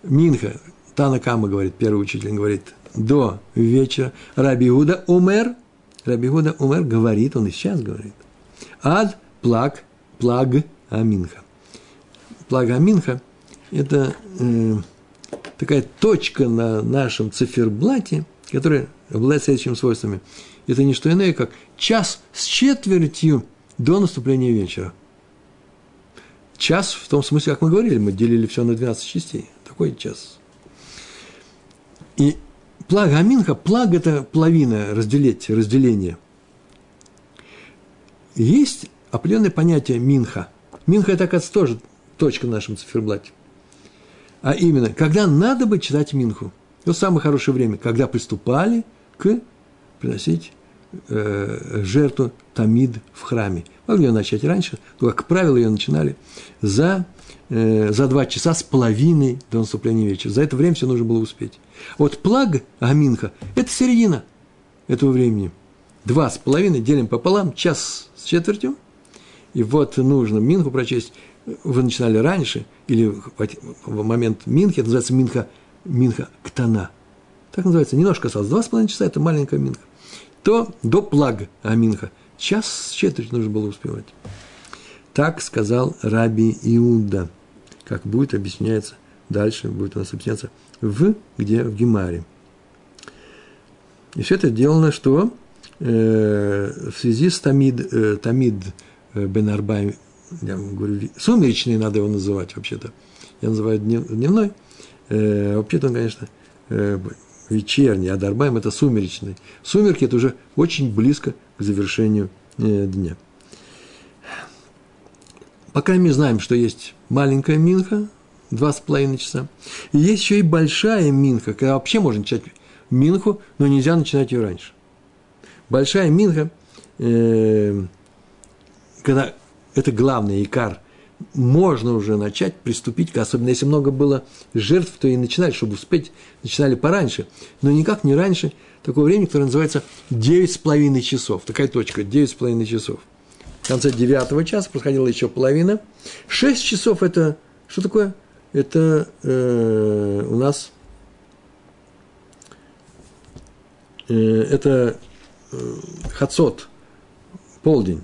Минха, Танакама говорит, первый учитель говорит, до вечера. Раби Иуда умер, Раби Иуда умер говорит, он и сейчас говорит. Ад плаг, плаг аминха. Плаг аминха – это э, такая точка на нашем циферблате, которая обладает следующими свойствами. Это не что иное, как час с четвертью до наступления вечера. Час в том смысле, как мы говорили, мы делили все на 12 частей. Такой час. И Плага Аминха, плаг – это половина, разделить, разделение. Есть определенное понятие Минха. Минха – это, оказывается, тоже точка в нашем циферблате. А именно, когда надо бы читать Минху. Это самое хорошее время, когда приступали к приносить э, жертву Тамид в храме. Могли ее начать раньше, но, как правило, ее начинали за Э, за два часа с половиной до наступления вечера. За это время все нужно было успеть. Вот плаг Аминха – это середина этого времени. Два с половиной делим пополам, час с четвертью. И вот нужно Минху прочесть. Вы начинали раньше, или в момент Минхи, это называется Минха, Минха Ктана. Так называется, немножко осталось, два с половиной часа, это маленькая Минха. То до плаг Аминха. Час с четвертью нужно было успевать. Так сказал Раби Иуда – как будет объясняться дальше, будет у нас объясняться в, где? В Гемаре. И все это сделано, что э, в связи с Тамид, э, Тамид э, Бен Арбай, я говорю, сумеречный надо его называть вообще-то. Я называю дневной. Э, вообще-то он, конечно, э, вечерний, а Дарбайм – это сумеречный. Сумерки – это уже очень близко к завершению э, дня. По крайней мере, знаем, что есть маленькая минха, два с половиной часа. И есть еще и большая минха, когда вообще можно начать минху, но нельзя начинать ее раньше. Большая минха, э, когда это главный икар, можно уже начать приступить, особенно если много было жертв, то и начинали, чтобы успеть, начинали пораньше, но никак не раньше такого времени, которое называется 9,5 часов, такая точка, 9,5 часов в конце девятого часа происходила еще половина. Шесть часов – это что такое? Это э, у нас э, это э, хацот, полдень.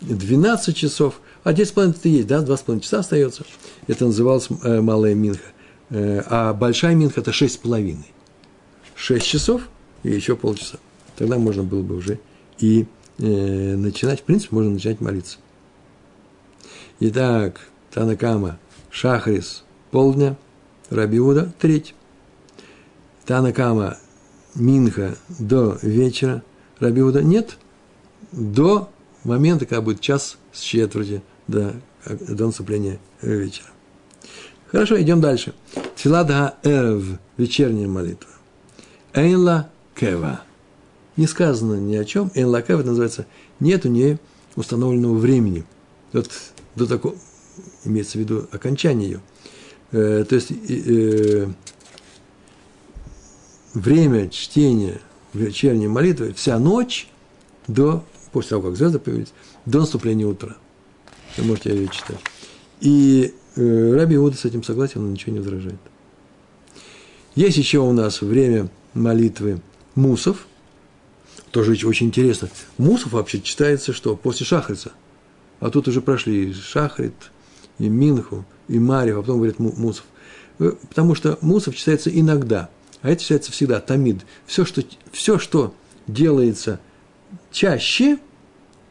12 часов, а 10,5 это есть, да, 2,5 часа остается. Это называлось э, малая минха. Э, а большая минха – это 6,5. 6 часов и еще полчаса. Тогда можно было бы уже и э, начинать, в принципе, можно начать молиться. Итак, Танакама, Шахрис, полдня, Рабиуда, треть. Танакама, Минха, до вечера, Рабиуда, нет, до момента, когда будет час с четверти до, до наступления вечера. Хорошо, идем дальше. Тфилада Эрв, вечерняя молитва. Эйла Кева – не сказано ни о чем. Эн лакав называется нет у нее установленного времени. Вот до такого, имеется в виду окончание ее. Э, то есть э, время чтения вечерней молитвы, вся ночь до, после того, как звезды появились, до наступления утра. Вы можете ее читать. И э, Раби Иуда с этим согласен, он ничего не возражает. Есть еще у нас время молитвы мусов, тоже очень интересно. Мусов вообще читается что? После Шахрица. А тут уже прошли Шахрит, и Минху, и Марию, а потом говорят Мусов. Э, потому что Мусов читается иногда, а это читается всегда, Тамид. Все, что, все, что делается чаще,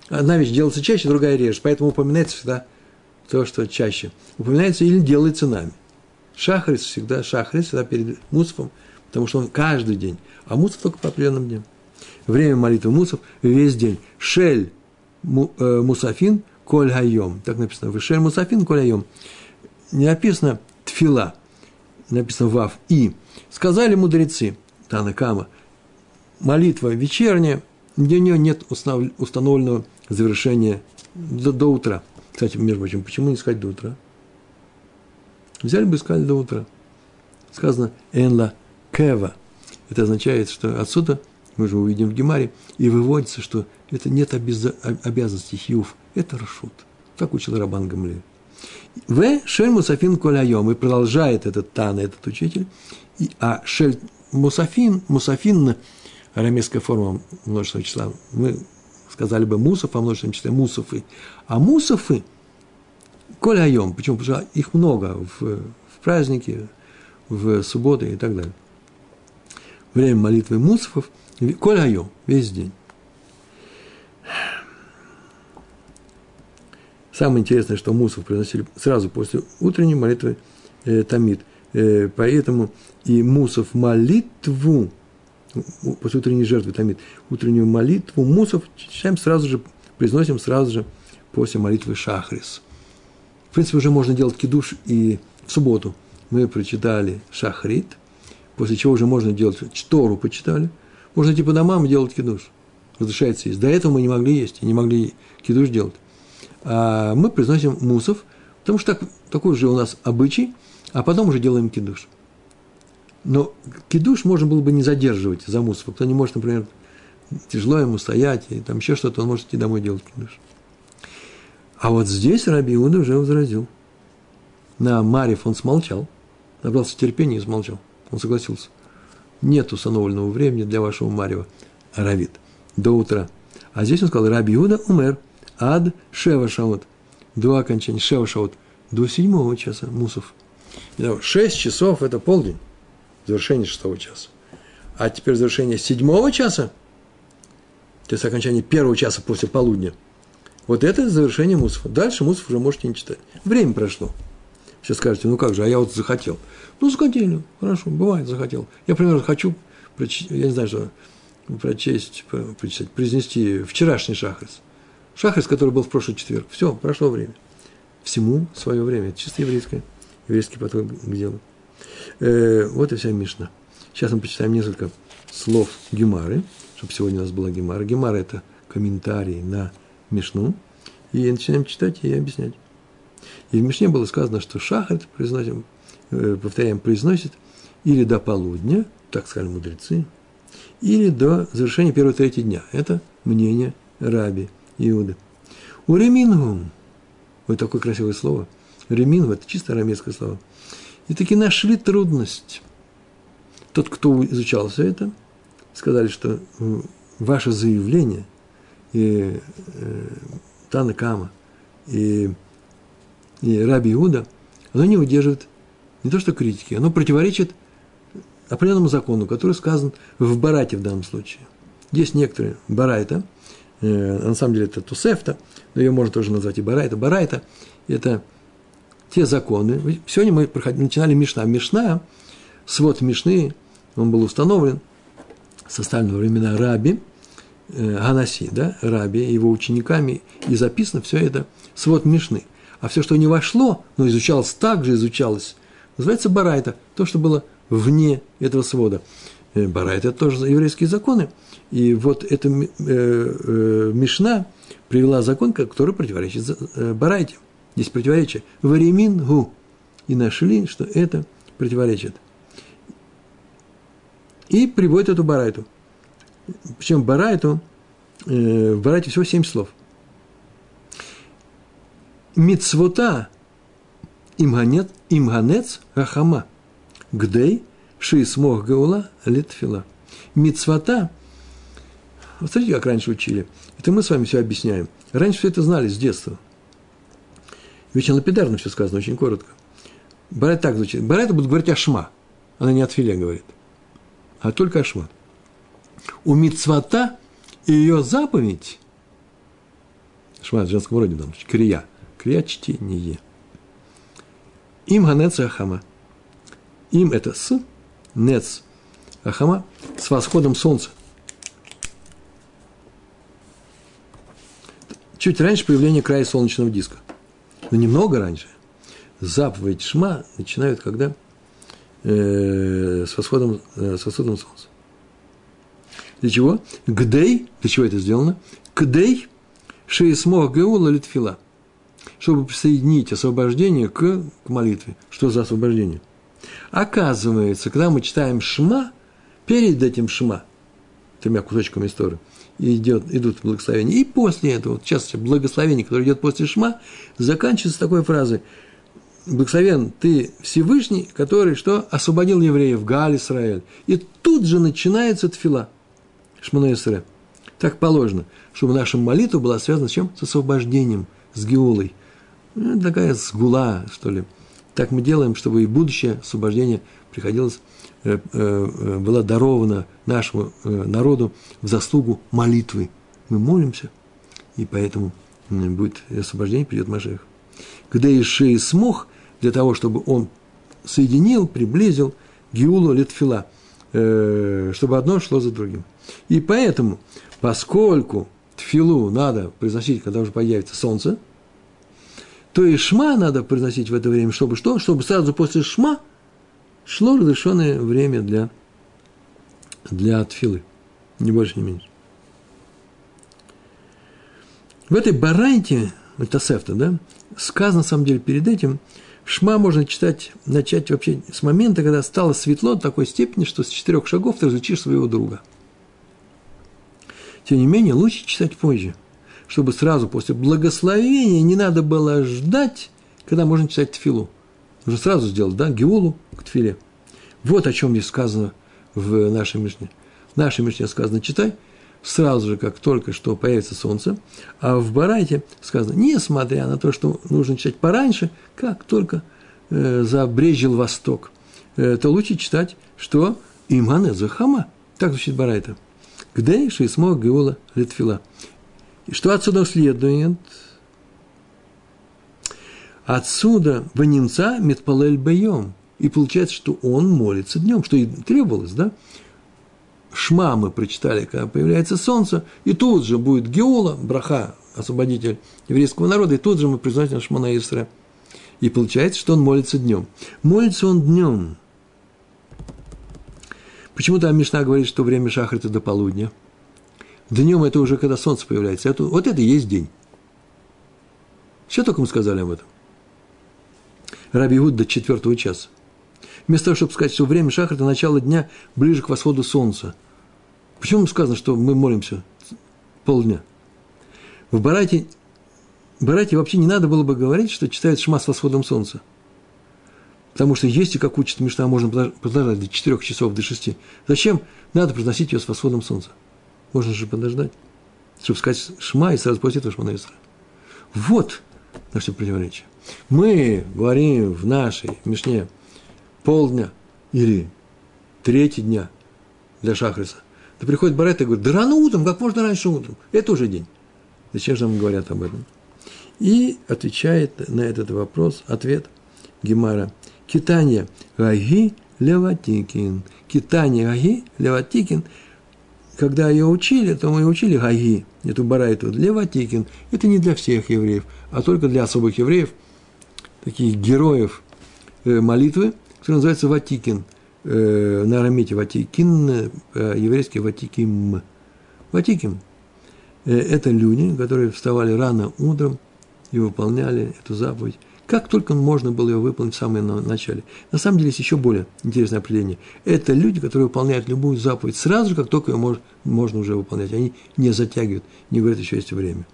одна вещь делается чаще, другая реже, поэтому упоминается всегда то, что чаще. Упоминается или делается нами. Шахрис всегда, Шахрис всегда перед Мусовым потому что он каждый день, а мусов только по определенным дням. Время молитвы мусов весь день. Шель му, э, мусафин коль хайом. Так написано. Вышель мусафин коль хайом. Не написано тфила, написано вав и. Сказали мудрецы, Танакама, молитва вечерняя, у нее нет установленного завершения до, до утра. Кстати, между прочим, почему не сказать до утра? Взяли бы и сказали до утра. Сказано «энла кева». Это означает, что отсюда, мы же увидим в Гемаре, и выводится, что это нет обязанности хьюф, это рашут. Так учил Рабан Гамлеев. В шель мусафин коляйом. И продолжает этот Тан, этот учитель. И, а шель мусафин, мусафин, арамейская форма множественного числа, мы сказали бы мусов, а множественном числе мусофы. А мусофы, коляйом, почему? Потому что их много в, в праздники, в субботы и так далее. Время молитвы мусофов, коляйом, весь день. Самое интересное, что мусов приносили сразу после утренней молитвы э, Тамид. Э, поэтому и мусов молитву, после утренней жертвы Тамид, утреннюю молитву мусов читаем сразу же, произносим сразу же после молитвы Шахрис. В принципе, уже можно делать кидуш и в субботу. Мы прочитали Шахрит, после чего уже можно делать Чтору почитали. Можно идти по домам и делать кидуш. Разрешается есть. До этого мы не могли есть не могли кидуш делать а мы произносим мусов, потому что так, такой же у нас обычай, а потом уже делаем кидуш. Но кидуш можно было бы не задерживать за мусов. Кто не может, например, тяжело ему стоять, и там еще что-то, он может идти домой делать кидуш. А вот здесь Раби Иуда уже возразил. На Марев он смолчал, набрался терпения и смолчал. Он согласился. Нет установленного времени для вашего Марева, Равид, до утра. А здесь он сказал, Раби Иуда умер – ад шева шаот, до окончания шева шаот, до седьмого часа мусов. Шесть часов – это полдень, завершение шестого часа. А теперь завершение седьмого часа, то есть окончание первого часа после полудня. Вот это завершение мусов. Дальше мусов уже можете не читать. Время прошло. Сейчас скажете, ну как же, а я вот захотел. Ну, захотели, хорошо, бывает, захотел. Я, например, хочу, я не знаю, что прочесть, прочесть, произнести вчерашний шахрис. Шахрис, который был в прошлый четверг. Все, прошло время. Всему свое время. Это чисто еврейское. Еврейский подход к делу. Э, вот и вся Мишна. Сейчас мы почитаем несколько слов Гемары, чтобы сегодня у нас была Гемара. Гемара – это комментарий на Мишну. И начинаем читать и объяснять. И в Мишне было сказано, что Шахрит, произносим, э, повторяем, произносит или до полудня, так сказали мудрецы, или до завершения первого третьего дня. Это мнение Раби Иуды. У ремингу, вот такое красивое слово, ремингу – это чисто арамейское слово, и таки нашли трудность. Тот, кто изучал все это, сказали, что ваше заявление и э, Тана и, и Раби Иуда, оно не выдерживает не то что критики, оно противоречит определенному закону, который сказан в Барате в данном случае. Есть некоторые Барайта – Э, на самом деле это Тусефта, но ее можно тоже назвать и Барайта. Барайта – это те законы. Сегодня мы проходили, начинали Мишна. Мишна, свод Мишны, он был установлен, составлен во времена Раби, э, Ганаси, да, Раби, его учениками, и записано все это, свод Мишны. А все, что не вошло, но изучалось так же, изучалось, называется Барайта, то, что было вне этого свода. Э, Барайта – это тоже еврейские законы – и вот эта э, э, Мишна привела закон, который противоречит э, Барайте. Здесь противоречие. Варемин гу. И нашли, что это противоречит. И приводит эту Барайту. Причем Барайту, э, в Барайте всего семь слов. Мицвота имганет, имганец рахама. Гдей шиисмох гаула литфила. Мицвота вот смотрите, как раньше учили. Это мы с вами все объясняем. Раньше все это знали с детства. Очень лапидарно все сказано, очень коротко. Барайт так звучит. Барайт будет говорить ашма. Она не от филе говорит, а только ашма. У мицвата и ее заповедь, шма в женском роде, там, крия, крия чтение. Им ганец ахама. Им это с, нец а хама с восходом солнца. Чуть раньше появления края солнечного диска. Но немного раньше. Заповедь Шма начинают когда? Э, с, восходом, э, с восходом солнца. Для чего? Гдей, для чего это сделано? Гдей шеесмох геула литфила. Чтобы присоединить освобождение к, к молитве. Что за освобождение? Оказывается, когда мы читаем Шма, перед этим Шма, тремя кусочками истории, идет, идут благословения. И после этого, вот сейчас благословение, которое идет после Шма, заканчивается такой фразой – благословен ты Всевышний, который что? Освободил евреев, Гааль Исраэль. И тут же начинается тфила, Шмана Исра. Так положено, чтобы наша молитва была связана с чем? С освобождением, с геулой. Ну, такая сгула, что ли. Так мы делаем, чтобы и будущее освобождение приходилось, э, э, э, было даровано нашему народу в заслугу молитвы. Мы молимся, и поэтому будет освобождение, придет Машех. Когда Иши смог, для того, чтобы он соединил, приблизил Гиулу Литфила, э, чтобы одно шло за другим. И поэтому, поскольку Тфилу надо произносить, когда уже появится солнце, то и Шма надо произносить в это время, чтобы что? Чтобы сразу после Шма шло разрешенное время для, для Тфилы. Ни больше, ни меньше. В этой барайте, это сефта, да, сказано, на самом деле, перед этим – Шма можно читать, начать вообще с момента, когда стало светло до такой степени, что с четырех шагов ты различишь своего друга. Тем не менее, лучше читать позже, чтобы сразу после благословения не надо было ждать, когда можно читать тфилу. Нужно сразу сделать, да, геулу к тфиле. Вот о чем здесь сказано в нашей Мишне. В нашей Мишне сказано «читай», сразу же, как только что появится солнце, а в Барайте сказано, несмотря на то, что нужно читать пораньше, как только э, забрежил восток, э, то лучше читать, что имане захама, так звучит Барайта. Где шеисмо геола литфила. Что отсюда следует? Отсюда в немца метпалель бьем. И получается, что он молится днем, что и требовалось, да? Шма мы прочитали, когда появляется солнце, и тут же будет Геола, браха, освободитель еврейского народа, и тут же мы произносим Шмана Исра. И получается, что он молится днем. Молится он днем. Почему там Мишна говорит, что время шахрита до полудня? Днем это уже когда солнце появляется. Это, вот это и есть день. Все только мы сказали об этом. Раби Гуд до четвертого часа. Вместо того, чтобы сказать, что время шахрита – начало дня ближе к восходу солнца. Почему сказано, что мы молимся полдня? В Барате, Барате вообще не надо было бы говорить, что читают шма с восходом солнца. Потому что если, как учит Мишна, можно подождать до 4 часов, до 6. Зачем надо произносить ее с восходом солнца? Можно же подождать, чтобы сказать шма и сразу после этого шма на Вот на что противоречие. Мы говорим в нашей Мишне полдня или третий дня для Шахриса, то приходит Барет и говорит, да рано утром, как можно раньше утром. Это уже день. Зачем же нам говорят об этом? И отвечает на этот вопрос, ответ Гемара. Китание Гаги Леватикин. Китание Гаги Леватикин. Когда ее учили, то мы учили Гаги, эту барайту, Леватикин. Это не для всех евреев, а только для особых евреев, таких героев э, молитвы, который называется Ватикин. Э, на арамите Ватикин, э, еврейский Ватиким. Ватиким это люди, которые вставали рано утром и выполняли эту заповедь. Как только можно было ее выполнить в самом начале. На самом деле есть еще более интересное определение. Это люди, которые выполняют любую заповедь сразу же, как только ее можно уже выполнять. Они не затягивают, не говорят, еще есть время.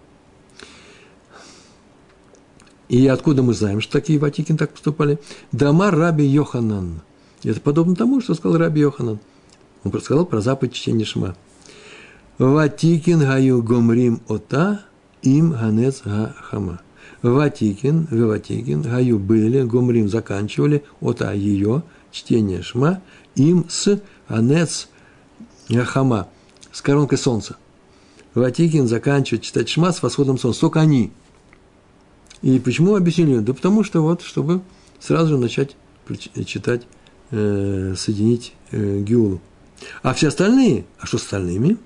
И откуда мы знаем, что такие Ватикин так поступали? Дамар Раби Йоханан. Это подобно тому, что сказал Раби Йоханан. Он сказал про заповедь чтения Шма. Ватикин гаю гомрим ота им ганец га хама. Ватикин, Ватикин, гаю были, гомрим заканчивали, ота ее, чтение Шма, им с анец хама, с коронкой солнца. Ватикин заканчивает читать Шма с восходом солнца. Только они – и почему объяснили? Да потому что вот, чтобы сразу же начать читать, э, соединить э, Геулу. А все остальные, а что с остальными?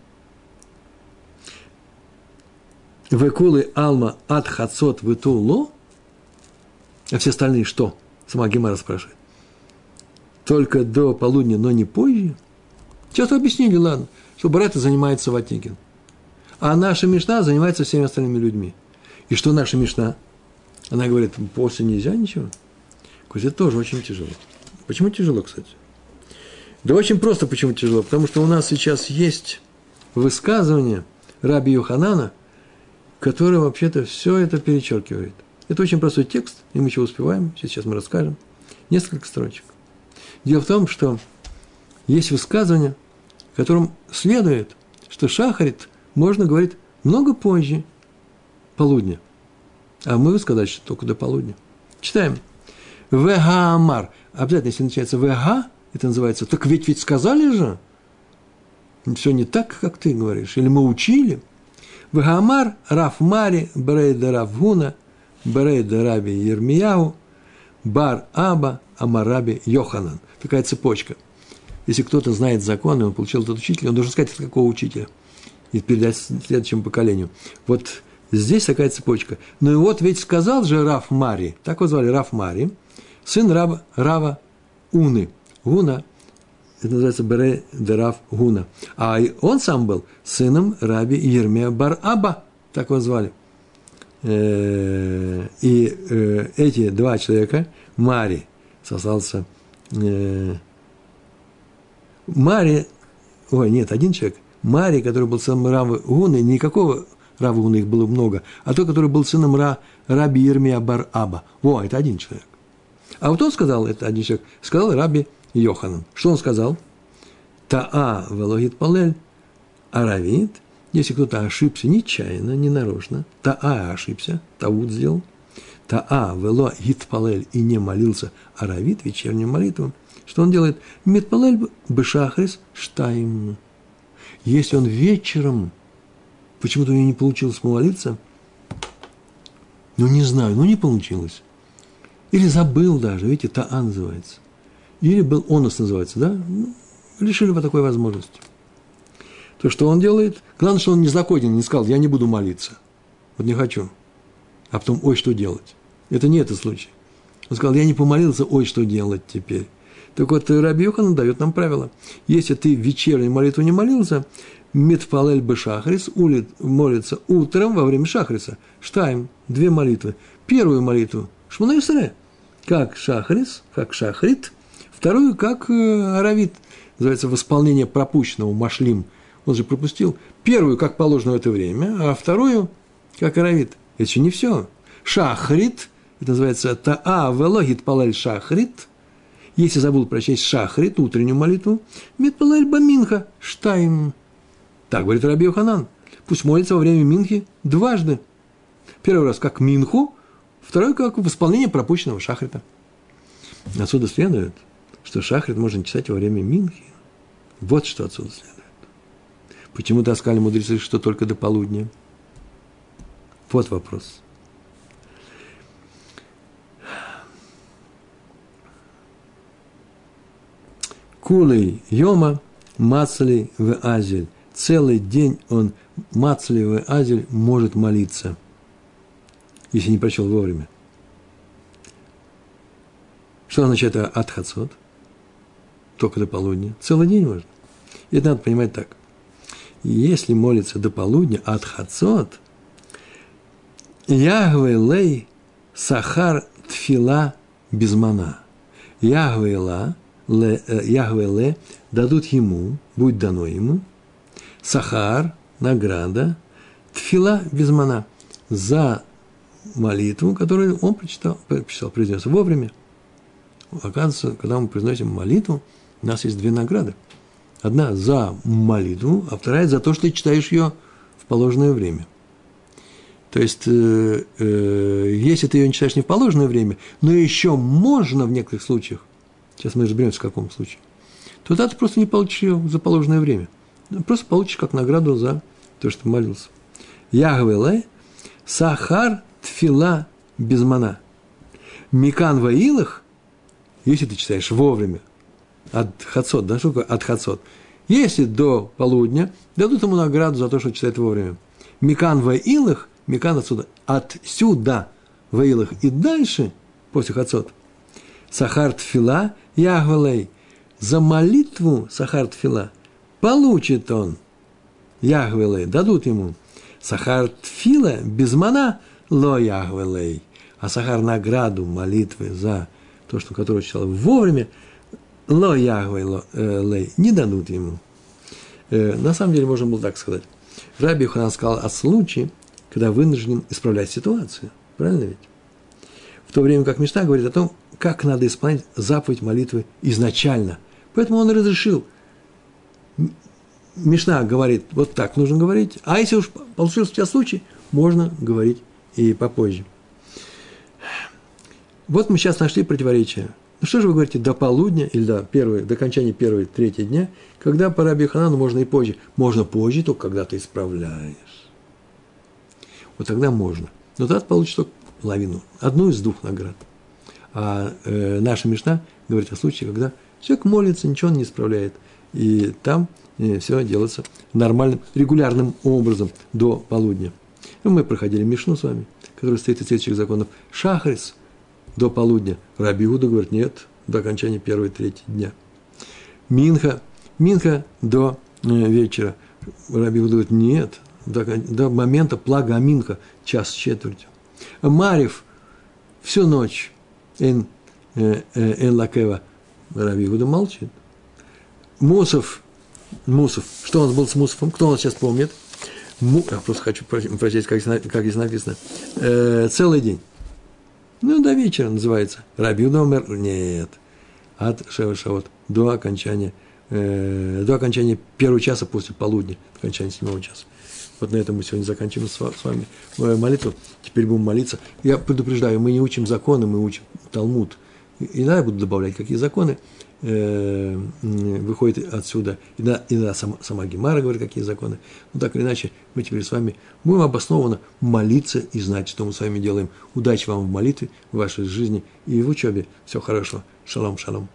Векулы алма ад хацот витуло. А все остальные что? Сама Гемара спрашивает. Только до полудня, но не позже? Сейчас объяснили, ладно, что Барета занимается Ватикин. А наша Мишна занимается всеми остальными людьми. И что наша Мишна? Она говорит, после нельзя ничего. Это тоже очень тяжело. Почему тяжело, кстати? Да очень просто, почему тяжело. Потому что у нас сейчас есть высказывание Раби Йоханана, которое вообще-то все это перечеркивает. Это очень простой текст, и мы еще успеваем, сейчас мы расскажем. Несколько строчек. Дело в том, что есть высказывание, которым следует, что шахарит можно говорить много позже полудня. А мы сказать, что только до полудня. Читаем. Вегаамар. Обязательно, если начинается вега, это называется, так ведь ведь сказали же. Все не так, как ты говоришь. Или мы учили. Вегаамар Рафмари Брейда Равгуна Брейда Раби Ермияу Бар Аба Амараби Йоханан. Такая цепочка. Если кто-то знает законы, он получил этот учитель, он должен сказать, от какого учителя. И передать следующему поколению. Вот здесь такая цепочка. Ну и вот ведь сказал же Раф Мари, так его звали Раф Мари, сын Раба, Рава Уны. Гуна, это называется Бере Дерав Гуна. А он сам был сыном Раби Ермея Бар Аба, так его звали. Э, и э, эти два человека, Мари, сосался э, Мари, ой, нет, один человек, Мари, который был сыном Равы Гуны, никакого Равы Гуны их было много, а тот, который был сыном Ра, Раби Ермия Бар Аба. Во, это один человек. А вот он сказал, это один человек, сказал Раби Йоханан. Что он сказал? Таа велогит палель аравит. Если кто-то ошибся нечаянно, не нарочно, Таа ошибся, Таут сделал. Таа вело гитпалель и не молился аравит вечернюю молитву. Что он делает? Митпалель бешахрис штайм. Если он вечером почему-то у него не получилось молиться, ну, не знаю, ну, не получилось. Или забыл даже, видите, Таа называется или был онос называется, да, ну, лишили его такой возможности. То, что он делает, главное, что он не законен, не сказал, я не буду молиться, вот не хочу, а потом, ой, что делать. Это не этот случай. Он сказал, я не помолился, ой, что делать теперь. Так вот, Раби Йохан дает нам правило. Если ты вечернюю молитву не молился, Митфалель бы шахрис, улит, молится утром во время шахриса. Штайм, две молитвы. Первую молитву, Шмана как шахрис, как шахрит – Вторую, как э, Аравит, называется восполнение пропущенного, машлим. Он же пропустил. Первую, как положено в это время, а вторую, как Аравит. Это еще не все. Шахрит, это называется таа велогит палаль шахрит. Если забыл прочесть шахрит, утреннюю молитву, митпалаль баминха, штайм. Так говорит Раби Ханан. Пусть молится во время Минхи дважды. Первый раз как Минху, второй как восполнение пропущенного шахрита. Отсюда следует, что шахрит можно читать во время Минхи. Вот что отсюда следует. Почему таскали мудрецы, что только до полудня? Вот вопрос. Кулей Йома, Мацли в Азель. Целый день он Мацли в Азель может молиться, если не прочел вовремя. Что означает Атхацот? только до полудня. Целый день можно. И это надо понимать так. Если молится до полудня от Ягве лей сахар тфила безмана. Ягве ла, ле, э, Ягве ле дадут ему, будет дано ему, сахар, награда, тфила безмана за молитву, которую он прочитал, прочитал произнес вовремя. Оказывается, когда мы произносим молитву, у нас есть две награды. Одна за молитву, а вторая за то, что ты читаешь ее в положенное время. То есть, э, э, если ты ее не читаешь не в положенное время, но еще можно в некоторых случаях, сейчас мы разберемся, в каком случае, то тогда ты просто не получишь ее за положенное время. Просто получишь как награду за то, что молился. Ягвеле сахар тфила безмана. Микан ваилах, если ты читаешь вовремя, от хацот, да, что такое от хацот? Если до полудня, дадут ему награду за то, что читает вовремя. Микан в Илах, Микан отсюда, отсюда в Илах и дальше, после Хацот, Сахар Тфила, Ягвелей, за молитву Сахар Тфила получит он, Ягвелей, дадут ему. Сахар Тфила, без мана, ло Ягвелей, а Сахар награду молитвы за то, что которого читал вовремя, ло Ягвелей, э, не дадут ему. Э, на самом деле, можно было так сказать. Раби Ханан сказал о случае, когда вынужден исправлять ситуацию. Правильно ведь? В то время как Мишна говорит о том, как надо исполнять заповедь молитвы изначально. Поэтому он разрешил. Мишна говорит, вот так нужно говорить, а если уж получился у тебя случай, можно говорить и попозже. Вот мы сейчас нашли противоречие. Ну что же вы говорите, до полудня или до, первой, до окончания первой, третьей дня, когда по Раби Ханану можно и позже. Можно позже, только когда ты исправляешь. Вот тогда можно. Но тогда получишь только половину, одну из двух наград. А э, наша Мишна говорит о случае, когда человек молится, ничего он не исправляет. И там э, все делается нормальным, регулярным образом до полудня. Мы проходили Мишну с вами, который состоит из следующих законов. Шахрис до полудня. Раби Иуда говорит, нет, до окончания первой трети дня. Минха, Минха до э, вечера. Раби Иуда говорит, нет, до, до момента плага Аминха, час с четвертью. Марив всю ночь Эн, э, э, эн Лакева. Раби Иуда молчит. Мусов, Мусов, что у нас был с Мусовым? Кто у нас сейчас помнит? Му, я просто хочу прочесть, как, как здесь написано. Э, целый день. Ну, до вечера называется. Раби номер нет. От Шева Шавот до окончания, э, до окончания первого часа после полудня, окончания седьмого часа. Вот на этом мы сегодня заканчиваем с вами молитву. Теперь будем молиться. Я предупреждаю, мы не учим законы, мы учим Талмуд. И да, я буду добавлять, какие законы э, выходят отсюда. И да, и да сама, сама Гемара говорит, какие законы. Но так или иначе, мы теперь с вами будем обоснованно молиться и знать, что мы с вами делаем. Удачи вам в молитве, в вашей жизни и в учебе. Всего хорошего. Шалом, шалом.